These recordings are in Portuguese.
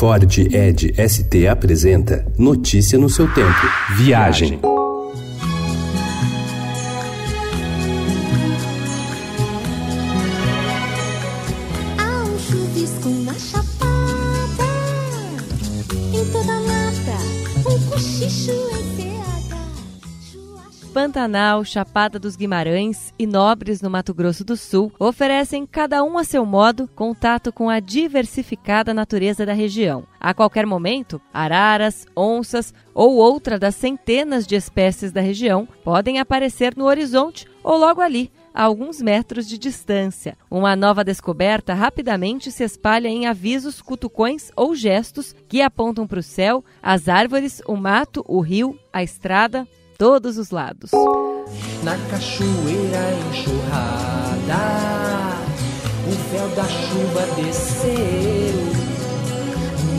Ford Ed ST apresenta Notícia no seu tempo. Viagem. Há um chuvisco na chapada, em toda lata, um cochicho enseada. Pantanal, Chapada dos Guimarães e Nobres, no Mato Grosso do Sul, oferecem, cada um a seu modo, contato com a diversificada natureza da região. A qualquer momento, araras, onças ou outra das centenas de espécies da região podem aparecer no horizonte ou logo ali, a alguns metros de distância. Uma nova descoberta rapidamente se espalha em avisos, cutucões ou gestos que apontam para o céu, as árvores, o mato, o rio, a estrada, todos os lados. Na cachoeira enxurrada, o véu da chuva desceu.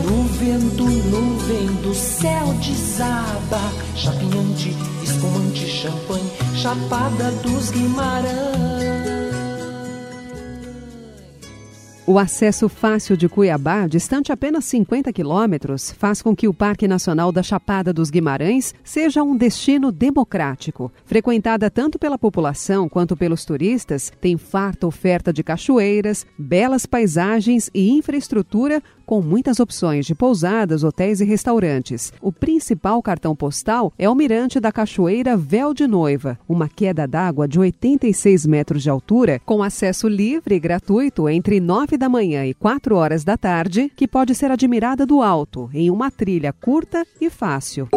No vento, nuvem do céu desaba, chapinhante, espumante, champanhe, chapada dos Guimarães. O acesso fácil de Cuiabá, distante apenas 50 quilômetros, faz com que o Parque Nacional da Chapada dos Guimarães seja um destino democrático. Frequentada tanto pela população quanto pelos turistas, tem farta oferta de cachoeiras, belas paisagens e infraestrutura com muitas opções de pousadas, hotéis e restaurantes. O principal cartão postal é o mirante da Cachoeira Véu de Noiva, uma queda d'água de 86 metros de altura, com acesso livre e gratuito entre 9 da manhã e 4 horas da tarde, que pode ser admirada do alto, em uma trilha curta e fácil.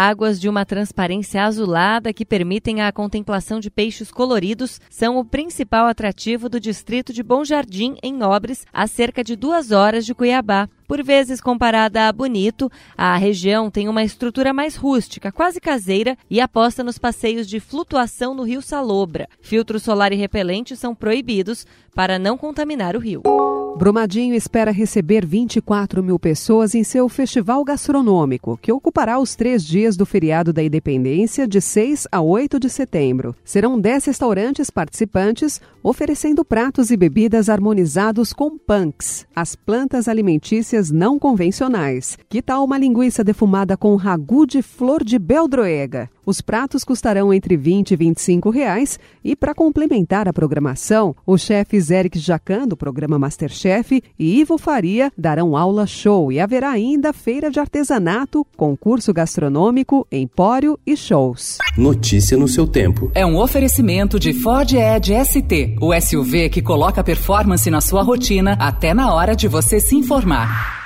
Águas de uma transparência azulada que permitem a contemplação de peixes coloridos são o principal atrativo do distrito de Bom Jardim, em Nobres, a cerca de duas horas de Cuiabá. Por vezes comparada a Bonito, a região tem uma estrutura mais rústica, quase caseira, e aposta nos passeios de flutuação no rio Salobra. Filtro solar e repelente são proibidos para não contaminar o rio. Brumadinho espera receber 24 mil pessoas em seu festival gastronômico, que ocupará os três dias do feriado da Independência, de 6 a 8 de setembro. Serão 10 restaurantes participantes, oferecendo pratos e bebidas harmonizados com punks, as plantas alimentícias não convencionais. Que tal uma linguiça defumada com ragu de flor de beldroega? Os pratos custarão entre 20 e 25 reais e, para complementar a programação, os chefes Eric Jacan, do programa Masterchef, e Ivo Faria darão aula show e haverá ainda feira de artesanato, concurso gastronômico, empório e shows. Notícia no seu tempo. É um oferecimento de Ford Edge ST, o SUV que coloca performance na sua rotina até na hora de você se informar.